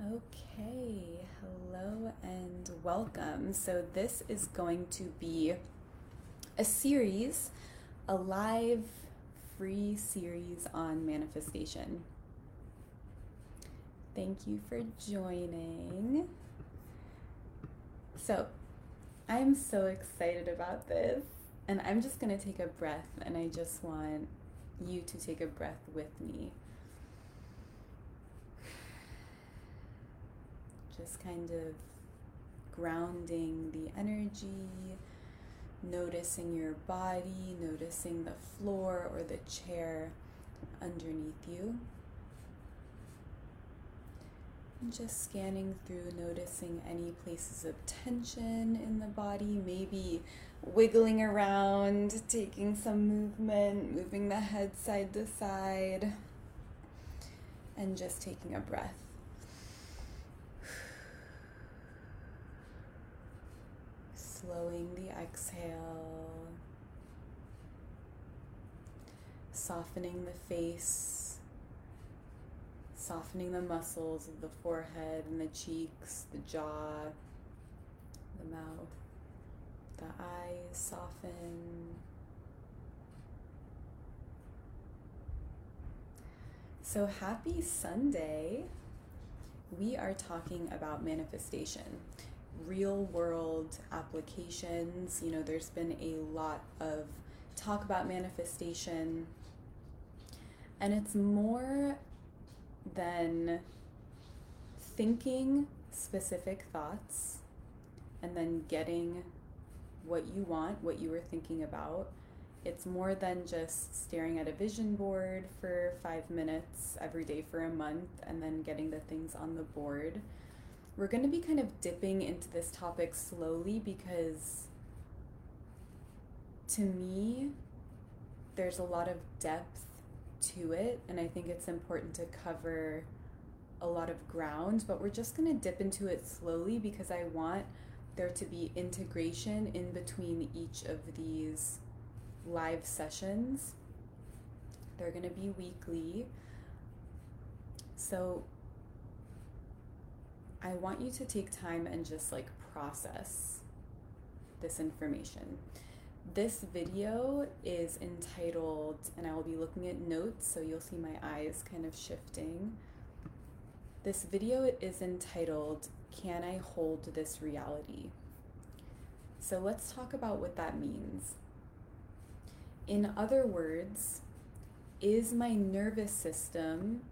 Okay, hello and welcome. So, this is going to be a series, a live free series on manifestation. Thank you for joining. So, I'm so excited about this, and I'm just going to take a breath, and I just want you to take a breath with me. Just kind of grounding the energy, noticing your body, noticing the floor or the chair underneath you. And just scanning through, noticing any places of tension in the body, maybe wiggling around, taking some movement, moving the head side to side, and just taking a breath. Slowing the exhale, softening the face, softening the muscles of the forehead and the cheeks, the jaw, the mouth, the eyes soften. So, happy Sunday! We are talking about manifestation real world applications. You know, there's been a lot of talk about manifestation, and it's more than thinking specific thoughts and then getting what you want, what you were thinking about. It's more than just staring at a vision board for five minutes every day for a month and then getting the things on the board we're going to be kind of dipping into this topic slowly because to me, there's a lot of depth to it, and I think it's important to cover a lot of ground, but we're just going to dip into it slowly because I want there to be integration in between each of these live sessions. They're going to be weekly. So I want you to take time and just like process this information. This video is entitled, and I will be looking at notes, so you'll see my eyes kind of shifting. This video is entitled, Can I Hold This Reality? So let's talk about what that means. In other words, is my nervous system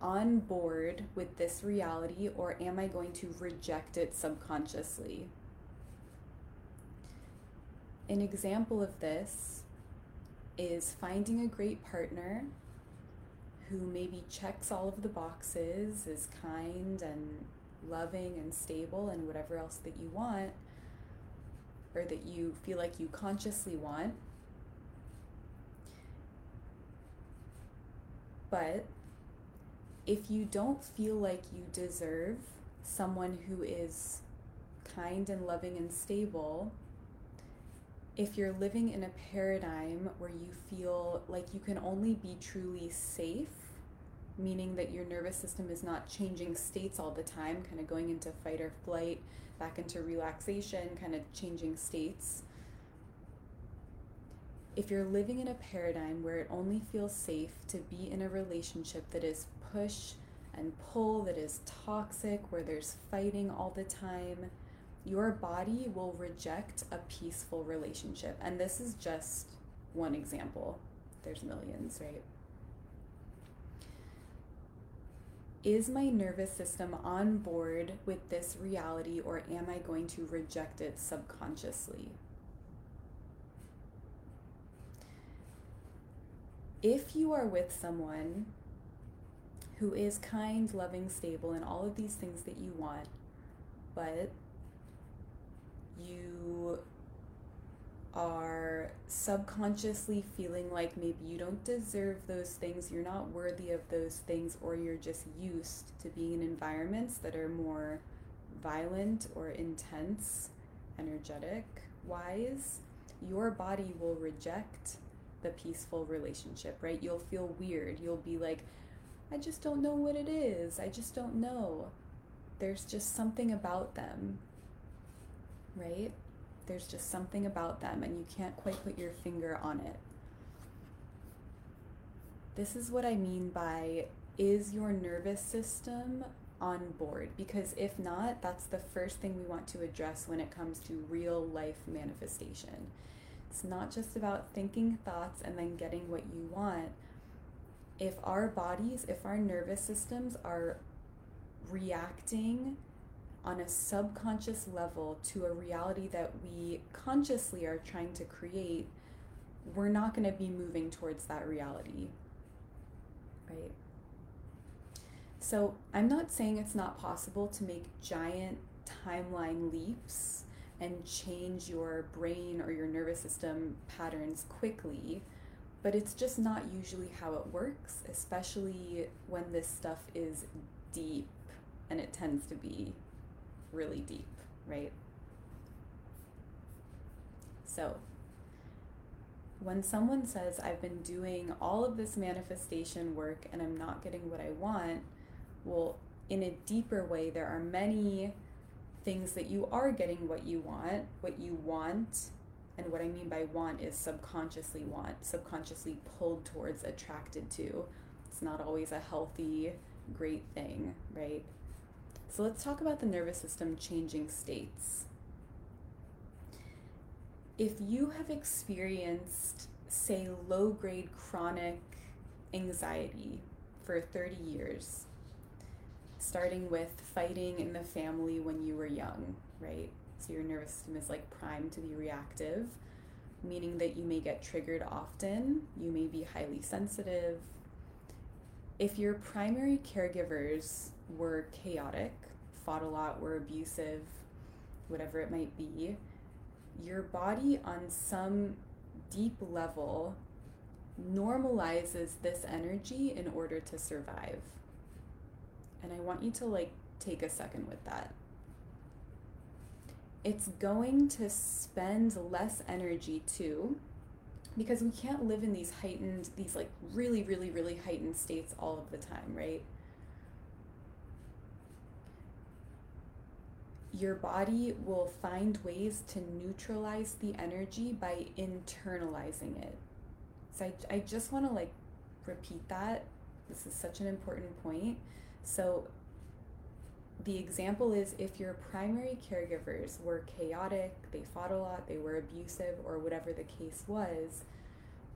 on board with this reality or am I going to reject it subconsciously? An example of this is finding a great partner who maybe checks all of the boxes, is kind and loving and stable and whatever else that you want or that you feel like you consciously want. But if you don't feel like you deserve someone who is kind and loving and stable, if you're living in a paradigm where you feel like you can only be truly safe, meaning that your nervous system is not changing states all the time, kind of going into fight or flight, back into relaxation, kind of changing states. If you're living in a paradigm where it only feels safe to be in a relationship that is push and pull that is toxic, where there's fighting all the time, your body will reject a peaceful relationship. And this is just one example. There's millions, right? Is my nervous system on board with this reality or am I going to reject it subconsciously? If you are with someone who is kind, loving, stable, and all of these things that you want, but you are subconsciously feeling like maybe you don't deserve those things, you're not worthy of those things, or you're just used to being in environments that are more violent or intense, energetic wise, your body will reject the peaceful relationship, right? You'll feel weird. You'll be like, I just don't know what it is. I just don't know. there's just something about them, right? There's just something about them, and you can't quite put your finger on it. This is what I mean by is your nervous system on board? Because if not, that's the first thing we want to address when it comes to real life manifestation. It's not just about thinking thoughts and then getting what you want. If our bodies, if our nervous systems are reacting on a subconscious level to a reality that we consciously are trying to create, we're not going to be moving towards that reality. Right? So, I'm not saying it's not possible to make giant timeline leaps and change your brain or your nervous system patterns quickly, but it's just not usually how it works, especially when this stuff is deep and it tends to be really deep, right? So, when someone says, I've been doing all of this manifestation work and I'm not getting what I want, well, in a deeper way, there are many things that you are getting what you want, what you want. And what I mean by want is subconsciously want, subconsciously pulled towards, attracted to. It's not always a healthy, great thing, right? So let's talk about the nervous system changing states. If you have experienced, say, low grade chronic anxiety for 30 years, starting with fighting in the family when you were young, right? So your nervous system is like primed to be reactive, meaning that you may get triggered often, you may be highly sensitive. If your primary caregivers were chaotic, fought a lot, were abusive, whatever it might be, your body on some deep level normalizes this energy in order to survive. And I want you to like take a second with that. It's going to spend less energy too because we can't live in these heightened these like really really really heightened states all of the time, right? your body will find ways to neutralize the energy by internalizing it. So I, I just want to like repeat that. This is such an important point. So the example is if your primary caregivers were chaotic, they fought a lot, they were abusive, or whatever the case was,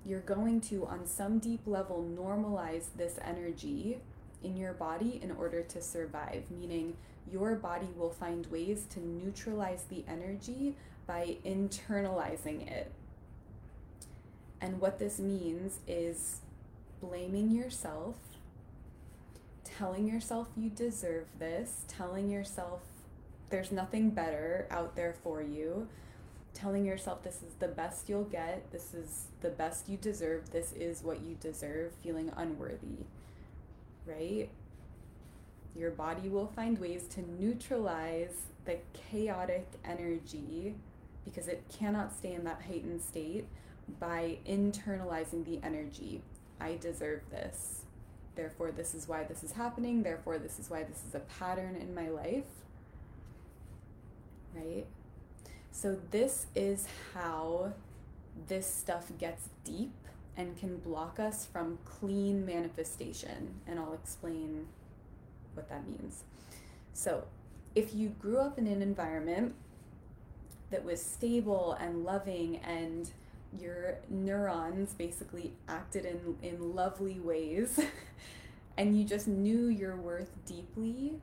you're going to, on some deep level, normalize this energy in your body in order to survive, meaning your body will find ways to neutralize the energy by internalizing it. And what this means is blaming yourself telling yourself you deserve this, telling yourself there's nothing better out there for you, telling yourself this is the best you'll get, this is the best you deserve, this is what you deserve, feeling unworthy, right? Your body will find ways to neutralize the chaotic energy because it cannot stay in that heightened state by internalizing the energy. I deserve this therefore this is why this is happening, therefore this is why this is a pattern in my life. Right? So, this is how this stuff gets deep and can block us from clean manifestation. And I'll explain what that means. So, if you grew up in an environment that was stable and loving and your neurons basically acted in, in lovely ways and you just knew your worth deeply,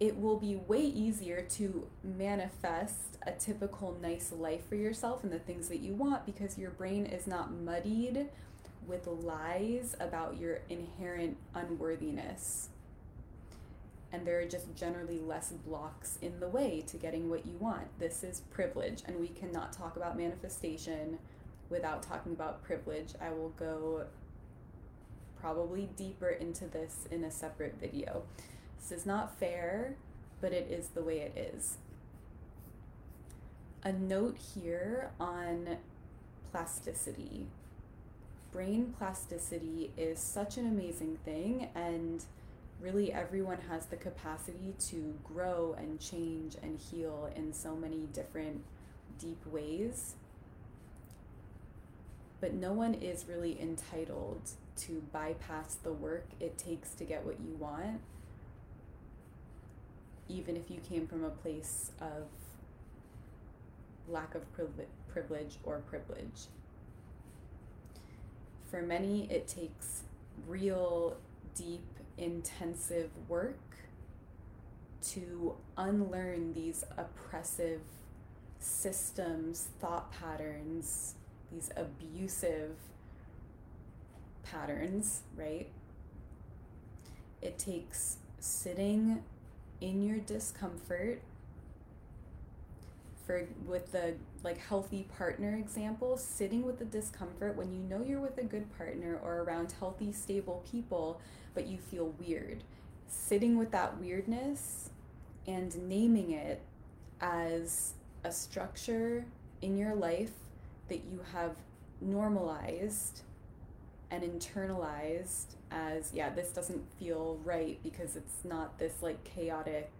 it will be way easier to manifest a typical nice life for yourself and the things that you want because your brain is not muddied with lies about your inherent unworthiness and there are just generally less blocks in the way to getting what you want. This is privilege, and we cannot talk about manifestation without talking about privilege. I will go probably deeper into this in a separate video. This is not fair, but it is the way it is. A note here on plasticity. Brain plasticity is such an amazing thing, and really everyone has the capacity to grow and change and heal in so many different deep ways. But no one is really entitled to bypass the work it takes to get what you want, even if you came from a place of lack of privilege or privilege. For many, it takes real, deep, intensive work to unlearn these oppressive systems, thought patterns, these abusive patterns, right? It takes sitting in your discomfort for with the like healthy partner example, sitting with the discomfort when you know you're with a good partner or around healthy, stable people, but you feel weird. Sitting with that weirdness and naming it as a structure in your life that you have normalized and internalized as, yeah, this doesn't feel right because it's not this like chaotic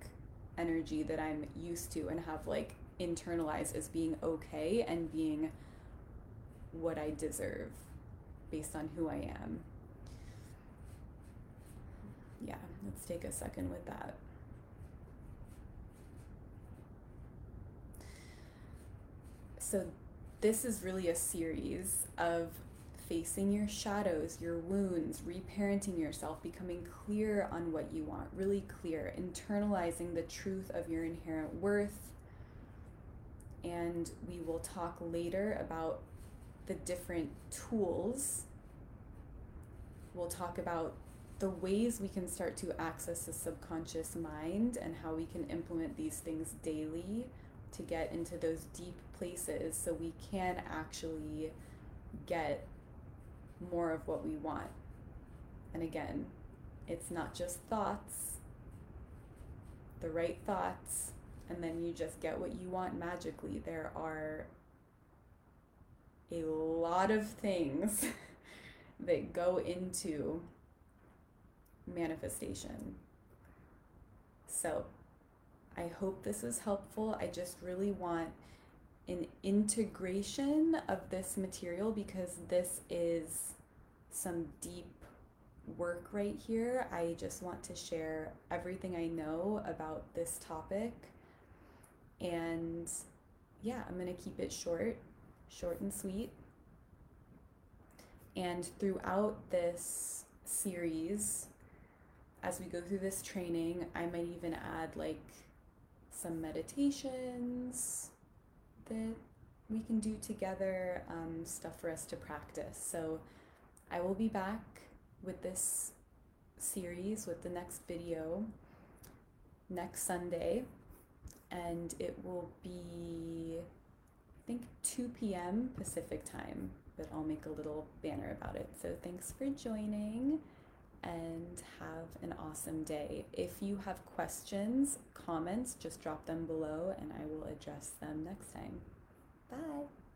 energy that I'm used to and have like internalized as being okay and being what I deserve based on who I am. Yeah, let's take a second with that. So, this is really a series of facing your shadows, your wounds, reparenting yourself, becoming clear on what you want, really clear, internalizing the truth of your inherent worth, and we will talk later about the different tools. We'll talk about the ways we can start to access the subconscious mind and how we can implement these things daily to get into those deep places so we can actually get more of what we want. And again, it's not just thoughts, the right thoughts, and then you just get what you want magically. There are a lot of things that go into manifestation. So, I hope this was helpful. I just really want an integration of this material because this is some deep work right here. I just want to share everything I know about this topic and yeah, I'm going to keep it short, short and sweet. And throughout this series, as we go through this training, I might even add like some meditations that we can do together, um, stuff for us to practice. So I will be back with this series, with the next video next Sunday and it will be, I think, 2 p.m. Pacific time, but I'll make a little banner about it. So thanks for joining and have an awesome day. If you have questions, comments, just drop them below and I will address them next time. Bye.